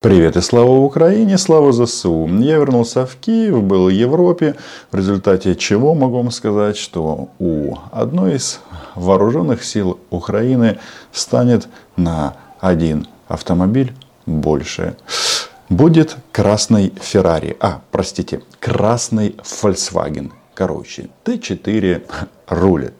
Привет и слава Украине, слава ЗСУ. Я вернулся в Киев, был в Европе, в результате чего могу вам сказать, что у одной из вооруженных сил Украины станет на один автомобиль больше. Будет красный Феррари, а, простите, красный Volkswagen. Короче, Т4 рулит.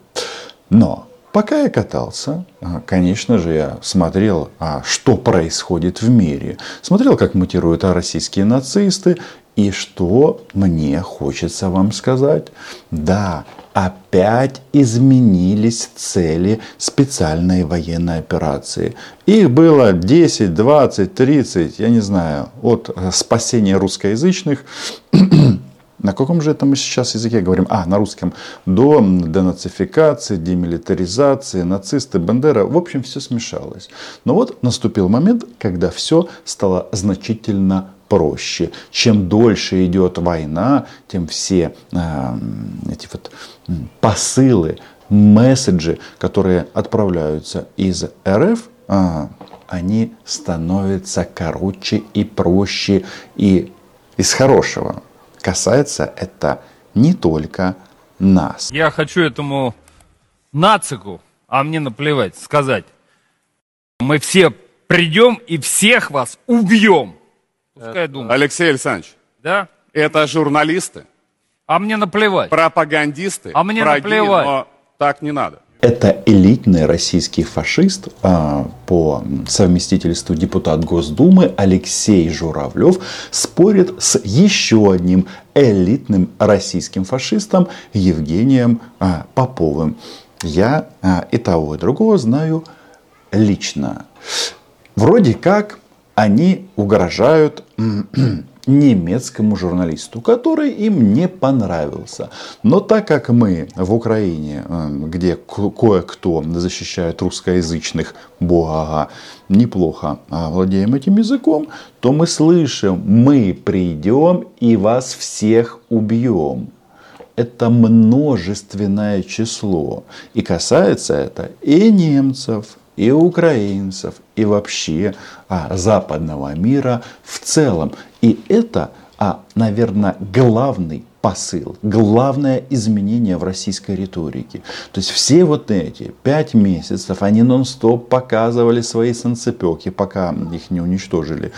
Но Пока я катался, а, конечно же, я смотрел, а, что происходит в мире. Смотрел, как мутируют российские нацисты. И что мне хочется вам сказать? Да, опять изменились цели специальной военной операции. Их было 10, 20, 30, я не знаю, от спасения русскоязычных На каком же это мы сейчас языке говорим? А, на русском. До денацификации, демилитаризации, нацисты, Бандера. В общем, все смешалось. Но вот наступил момент, когда все стало значительно проще. Чем дольше идет война, тем все э, эти вот посылы, месседжи, которые отправляются из РФ, э, они становятся короче и проще и из хорошего касается это не только нас. Я хочу этому нацику, а мне наплевать, сказать. Мы все придем и всех вас убьем. Пускай думают. Алексей Александрович, Да? это журналисты, А мне наплевать. пропагандисты, А мне враги, наплевать. но так не надо. Это элитный российский фашист а, по совместительству депутат Госдумы Алексей Журавлев спорит с еще одним элитным российским фашистом Евгением а, Поповым. Я а, и того, и другого знаю лично. Вроде как они угрожают немецкому журналисту, который им не понравился. Но так как мы в Украине, э, где кое-кто защищает русскоязычных бога, неплохо а, владеем этим языком, то мы слышим, мы придем и вас всех убьем это множественное число. И касается это и немцев, и украинцев, и вообще а, западного мира в целом. И это, а, наверное, главный посыл, главное изменение в российской риторике. То есть все вот эти пять месяцев они нон-стоп показывали свои санцепеки, пока их не уничтожили.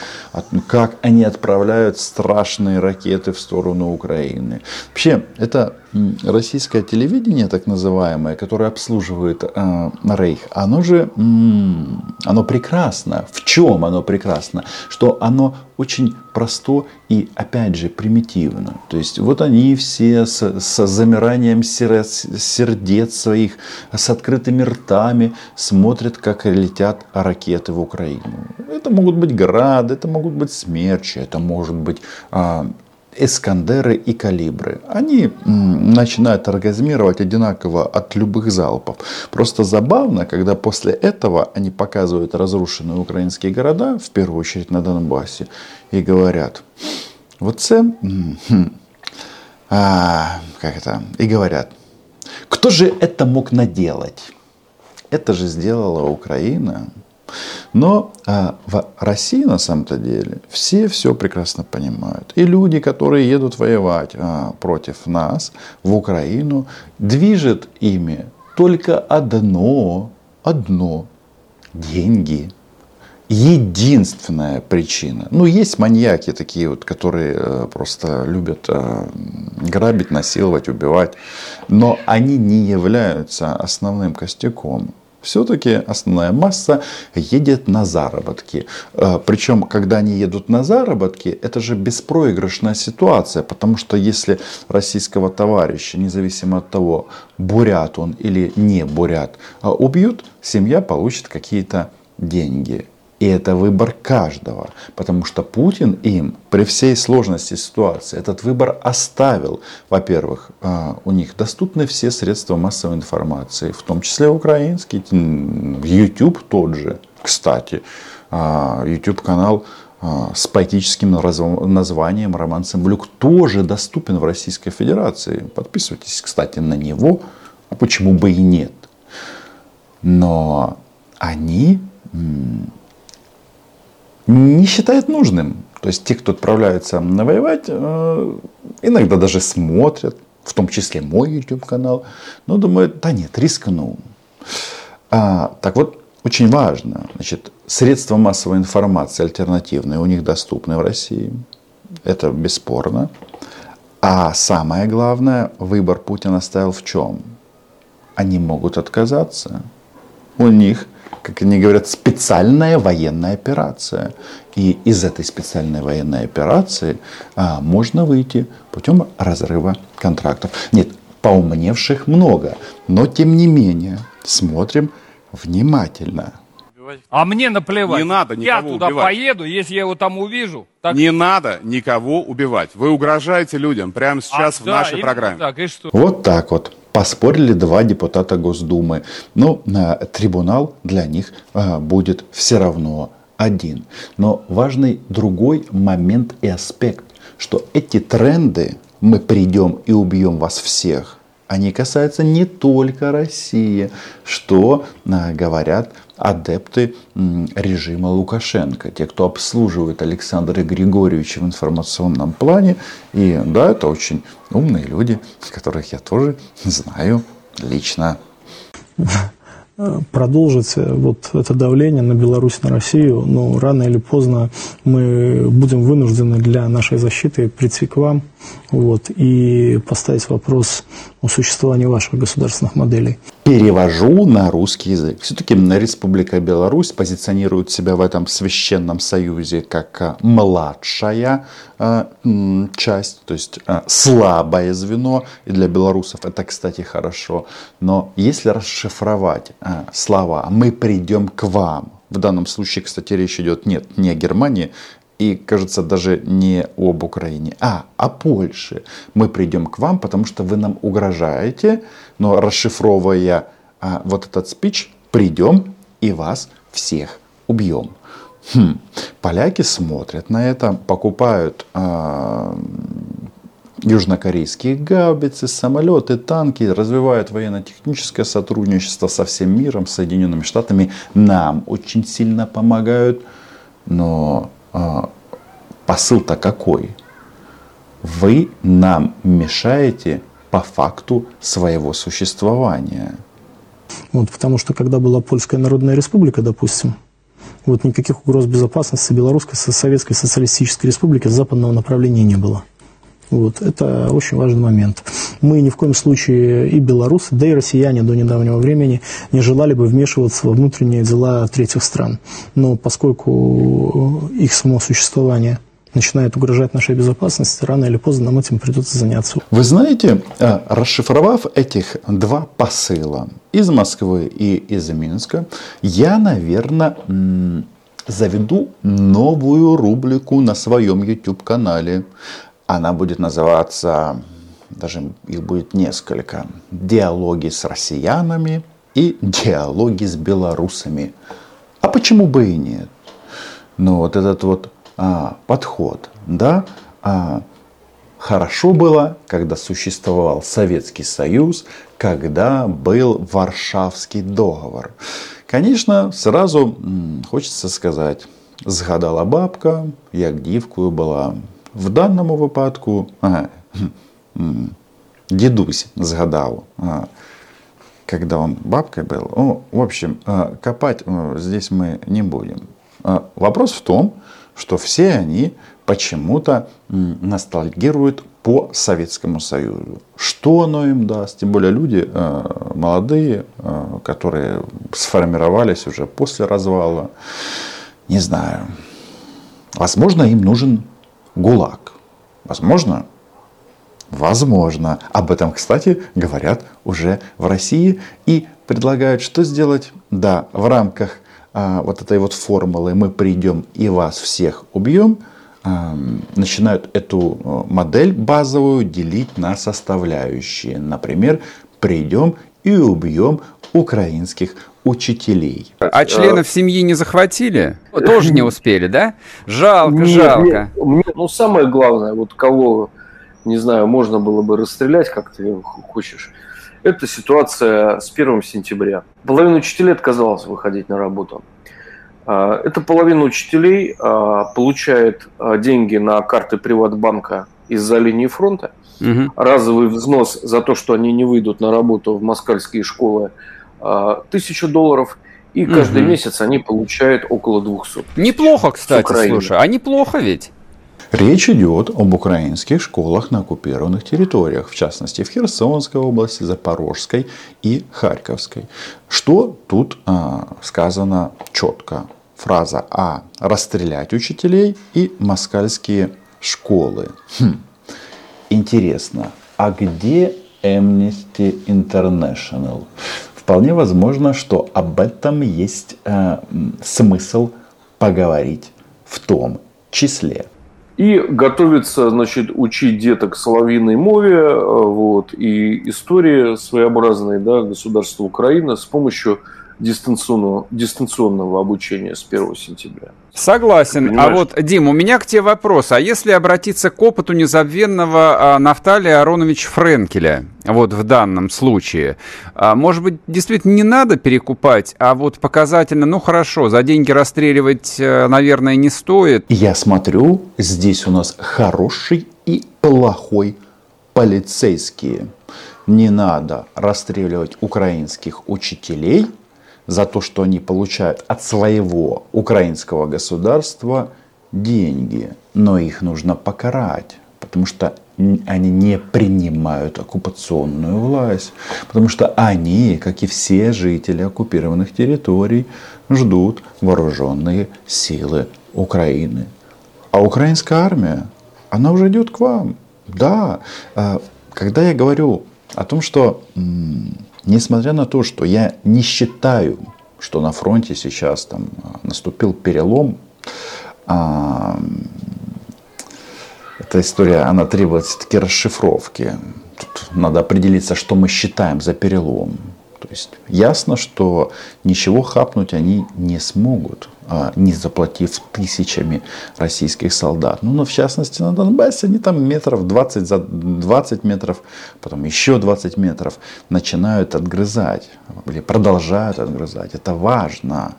Как они отправляют страшные ракеты в сторону Украины. Вообще, это российское телевидение, так называемое, которое обслуживает э, Рейх, оно же, оно прекрасно. В чем оно прекрасно? Что оно очень просто и, опять же, примитивно. То есть, вот они все с, с замиранием сердец своих, с открытыми ртами смотрят, как летят ракеты в Украину. Это могут быть грады, это могут быть смерчи, это может быть а, эскандеры и калибры. Они начинают оргазмировать одинаково от любых залпов. Просто забавно, когда после этого они показывают разрушенные украинские города, в первую очередь на Донбассе, и говорят, вот це, а, как это, и говорят, кто же это мог наделать? Это же сделала Украина. Но а, в России на самом-то деле все все прекрасно понимают. И люди, которые едут воевать а, против нас в Украину, движет ими только одно, одно – деньги. Единственная причина. Ну, есть маньяки такие вот, которые э, просто любят э, грабить, насиловать, убивать. Но они не являются основным костяком все-таки основная масса едет на заработки. Э, Причем, когда они едут на заработки, это же беспроигрышная ситуация, потому что если российского товарища, независимо от того, бурят он или не бурят, а убьют, семья получит какие-то деньги. И это выбор каждого, потому что Путин им при всей сложности ситуации этот выбор оставил. Во-первых, а, у них доступны все средства массовой информации, в том числе украинский, YouTube тот же, кстати. А, YouTube канал а, с поэтическим названием Роман Цымбалюк тоже доступен в Российской Федерации. Подписывайтесь, кстати, на него. А почему бы и нет? Но они не считает нужным. То есть те, кто отправляются навоевать, э, иногда даже смотрят, в том числе мой YouTube канал, но думают, да нет, рискну. А, так вот, очень важно, значит, средства массовой информации альтернативные у них доступны в России. Это бесспорно. А самое главное, выбор Путина стоял в чем? Они могут отказаться. У них, как они говорят, специальная военная операция. И из этой специальной военной операции а, можно выйти путем разрыва контрактов. Нет, поумневших много, но тем не менее смотрим внимательно. А мне наплевать. Не надо Я никого туда убивать. поеду, если я его там увижу. Так... Не надо никого убивать. Вы угрожаете людям прямо сейчас А, в да, нашей программе. Так, и что? Вот так вот. Поспорили два депутата Госдумы. Но э, трибунал для них э, будет все равно один. Но важный другой момент и аспект, что эти тренды «мы придем и убьем вас всех», они касаются не только России, что э, говорят адепты режима Лукашенко, те, кто обслуживает Александра Григорьевича в информационном плане. И да, это очень умные люди, которых я тоже знаю лично. э, вот это давление на Беларусь, на Россию, но рано или поздно мы будем вынуждены для нашей защиты прийти к вам вот, и поставить вопрос о существовании ваших государственных моделей. Перевожу на русский язык. Все-таки Республика Беларусь позиционирует себя в этом священном союзе как а, младшая м, часть, то есть а, слабое звено. И для белорусов это, кстати, хорошо. Но если расшифровать слова «мы придем к вам», в данном случае, кстати, речь идет нет, не о Германии, и, кажется, даже не об Украине, а о Польше. Мы придем к вам, потому что вы нам угрожаете, но расшифровывая а, вот этот спич, придем и вас всех убьем. Хм. Поляки смотрят на это, покупают а, южнокорейские гаубицы, самолеты, танки, развивают военно-техническое сотрудничество со всем миром, Соединенными Штатами. Нам очень сильно помогают, но а, посыл-то какой? Вы нам мешаете по факту своего существования. Вот, потому что когда была Польская Народная Республика, допустим, вот никаких угроз безопасности Белорусской со- Советской Социалистической Республики с западного направления не было. Вот, это очень важный момент. Мы ни в коем случае и белорусы, да и россияне до недавнего времени не желали бы вмешиваться во внутренние дела третьих стран. Но поскольку их само существование начинает угрожать нашей безопасности, рано или поздно нам этим придется заняться. Вы знаете, э, расшифровав этих два посыла из Москвы и из Минска, я, наверное, заведу новую рубрику на своем YouTube-канале. Она будет называться, даже их будет несколько, «Диалоги с россиянами» и «Диалоги с белорусами». А почему бы и нет? Ну, вот этот вот а, подход, да, а, хорошо было, когда существовал Советский Союз, когда был Варшавский договор. Конечно, сразу хочется сказать, згадала бабка, як дівкою була. В даному випадку м, дідусь згадав. когда он бабкой был. Ну, в общем, копать э, здесь мы не будем. Вопрос в том, что все они почему-то ностальгируют по Советскому Союзу. Что оно им даст? Тем более люди э, молодые, э, которые сформировались уже после развала. Не знаю. Возможно, им нужен ГУЛАГ. Возможно, Возможно. Об этом, кстати, говорят уже в России и предлагают, что сделать. Да, в рамках а, вот этой вот формулы «мы придем и вас всех убьем», а, начинают эту а, модель базовую делить на составляющие. Например, «придем и убьем украинских учителей». А членов семьи не захватили? Тоже не успели, да? Жалко, Нет, жалко. нет, мне- ну, самое главное, вот кого, не знаю, можно было бы расстрелять, как ты хочешь, это ситуация с 1 сентября. Половина учителей отказалась выходить на работу. А, это половина учителей а, получает а, деньги на карты Приватбанка из-за линии фронта. Угу. Разовый взнос за то, что они не выйдут на работу в москальские школы, тысячу долларов. И каждый угу. месяц они получают около 200. Неплохо, кстати, слушай. А неплохо ведь? Речь идет об украинских школах на оккупированных территориях, в частности в Херсонской области, Запорожской и Харьковской. Что тут а, сказано четко? Фраза А. Расстрелять учителей и москальские школы. Хм. Интересно, а где Amnesty International? Вполне возможно, что об этом есть э, смысл поговорить в том числе. И готовится, значит, учить деток соловьиной мове, э, вот, и истории своеобразной, да, государства Украины с помощью дистанционного, дистанционного обучения с 1 сентября. Согласен. А Понимаешь? А вот, Дим, у меня к тебе вопрос. А если обратиться к опыту незабвенного а, Нафталия Ароновича Френкеля, вот в данном случае, а, может быть, действительно не надо перекупать, а вот показательно, ну хорошо, за деньги расстреливать, э, наверное, не стоит. Я смотрю, здесь у нас хороший и плохой полицейские. Не надо расстреливать украинских учителей – за то, что они получают от своего украинского государства деньги. Но их нужно покарать, потому что они не принимают оккупационную власть. Потому что они, как и все жители оккупированных территорий, ждут вооруженные силы Украины. А украинская армия, она уже идет к вам. Да, а, когда я говорю о том, что Несмотря на то, что я не считаю, что на фронте сейчас там а, наступил перелом, а, эта история, она требует все-таки расшифровки. Тут надо определиться, что мы считаем за перелом. То есть ясно, что ничего хапнуть они не смогут. А, не заплатив тысячами российских солдат. Ну, но в частности на Донбассе они там метров 20 за 20 метров, потом еще 20 метров начинают отгрызать или продолжают отгрызать. Это важно,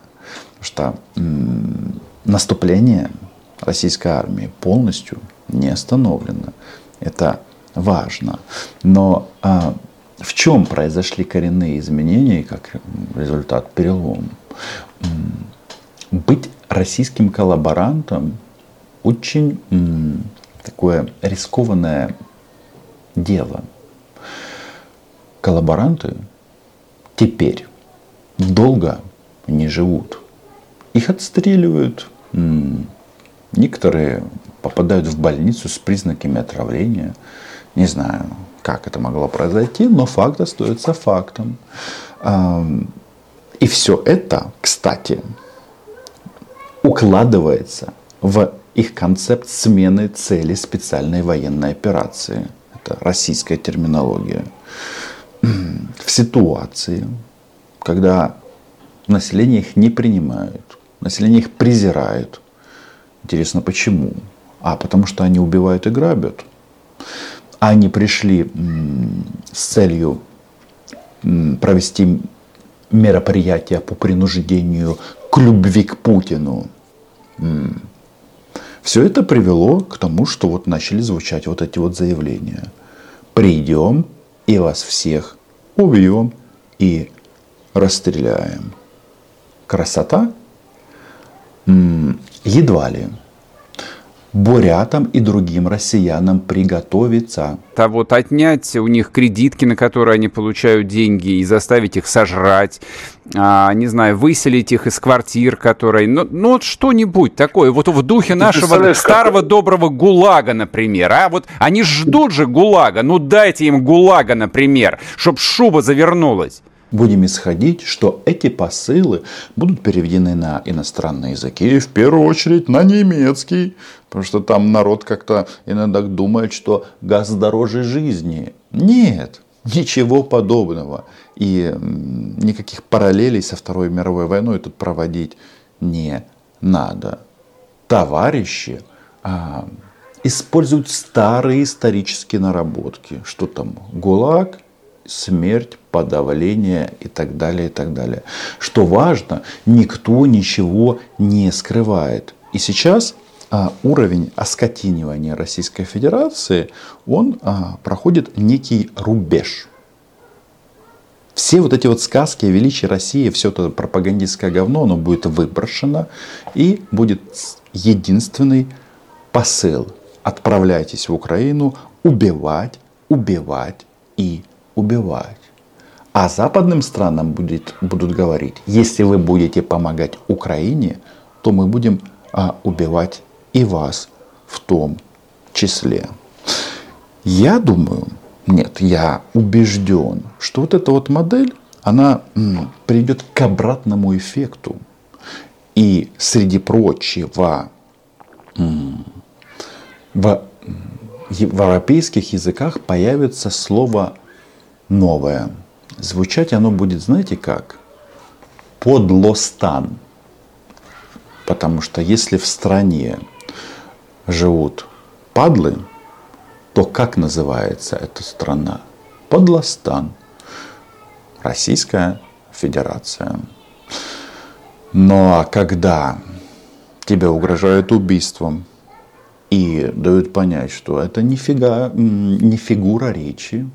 потому что наступление российской армии полностью не остановлено. Это важно. Но а, в чем произошли коренные изменения, как результат перелома? быть российским коллаборантом очень такое рискованное дело. Коллаборанты теперь долго не живут. Их отстреливают. Некоторые попадают в больницу с признаками отравления. Не знаю, как это могло произойти, но факт остается фактом. И все это, кстати, укладывается в их концепт смены цели специальной военной операции. Это российская терминология. В ситуации, когда население их не принимает, население их презирает. Интересно, почему? А, потому что они убивают и грабят. Они пришли с целью провести мероприятия по принуждению к любви к Путину. Все это привело к тому, что вот начали звучать вот эти вот заявления. Придем и вас всех убьем и расстреляем. Красота? Едва ли бурятам и другим россиянам приготовиться. А вот отнять у них кредитки, на которые они получают деньги, и заставить их сожрать, а, не знаю, выселить их из квартир, которые... Ну, ну вот что-нибудь такое, вот в духе нашего старого как... доброго ГУЛАГа, например. А вот они ждут же ГУЛАГа, ну дайте им ГУЛАГа, например, чтобы шуба завернулась будем исходить, что эти посылы будут переведены на иностранные языки, в первую очередь на немецкий, потому что там народ как-то иногда думает, что газ дороже жизни. Нет, ничего подобного. И никаких параллелей со Второй мировой войной тут проводить не надо. Товарищи а, используют старые исторические наработки. Что там, ГУЛАГ смерть, подавление и так далее, и так далее. Что важно, никто ничего не скрывает. И сейчас а, уровень оскотинивания Российской Федерации, он а, проходит некий рубеж. Все вот эти вот сказки о величии России, все это пропагандистское говно, оно будет выброшено и будет единственный посыл. Отправляйтесь в Украину убивать, убивать и убивать. А западным странам будет, будут говорить, если вы будете помогать Украине, то мы будем а, убивать и вас в том числе. Я думаю, нет, я убежден, что вот эта вот модель, она м, придет к обратному эффекту. И среди прочего, в европейских языках появится слово новое. Звучать оно будет, знаете как? Подлостан. Потому что если в стране живут падлы, то как называется эта страна? Подлостан. Российская Федерация. Но а когда тебе угрожают убийством и дают понять, что это нифига, не фигура речи,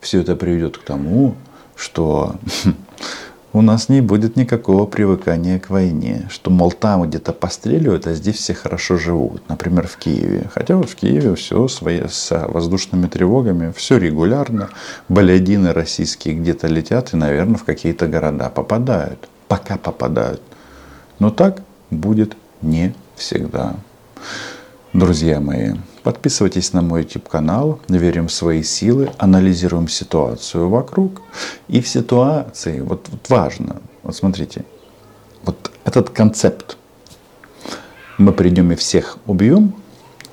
все это приведет к тому, что у нас не будет никакого привыкания к войне. Что, мол, там где-то постреливают, а здесь все хорошо живут. Например, в Киеве. Хотя вот в Киеве все свои, с воздушными тревогами, все регулярно. Балядины российские где-то летят и, наверное, в какие-то города попадают. Пока попадают. Но так будет не всегда. Друзья мои, Подписывайтесь на мой YouTube канал, верим в свои силы, анализируем ситуацию вокруг. И в ситуации, вот, вот важно, вот смотрите, вот этот концепт, мы придем и всех убьем,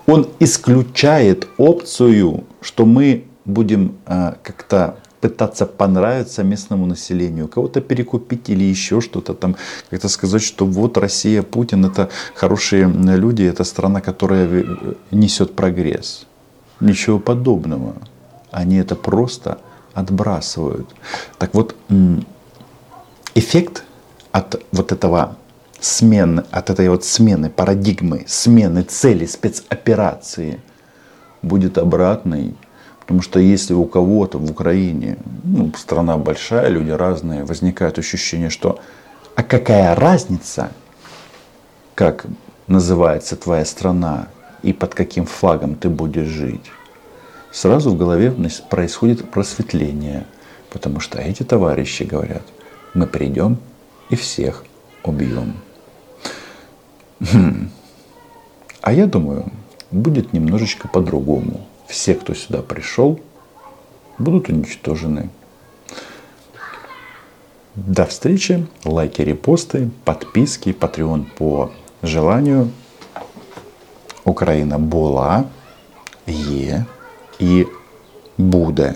он исключает опцию, что мы будем э, как-то пытаться понравиться местному населению, кого-то перекупить или еще что-то там, как-то сказать, что вот Россия, Путин это хорошие люди, это страна, которая несет прогресс. Ничего подобного. Они это просто отбрасывают. Так вот, эффект от вот этого смены, от этой вот смены парадигмы, смены цели спецоперации будет обратный Потому что если у кого-то в Украине, ну, страна большая, люди разные, возникает ощущение, что а какая разница, как называется твоя страна и под каким флагом ты будешь жить, сразу в голове происходит просветление. Потому что эти товарищи говорят, мы придем и всех убьем. Хм. А я думаю, будет немножечко по-другому все, кто сюда пришел, будут уничтожены. До встречи. Лайки, репосты, подписки, Patreon по желанию. Украина була, є і буде.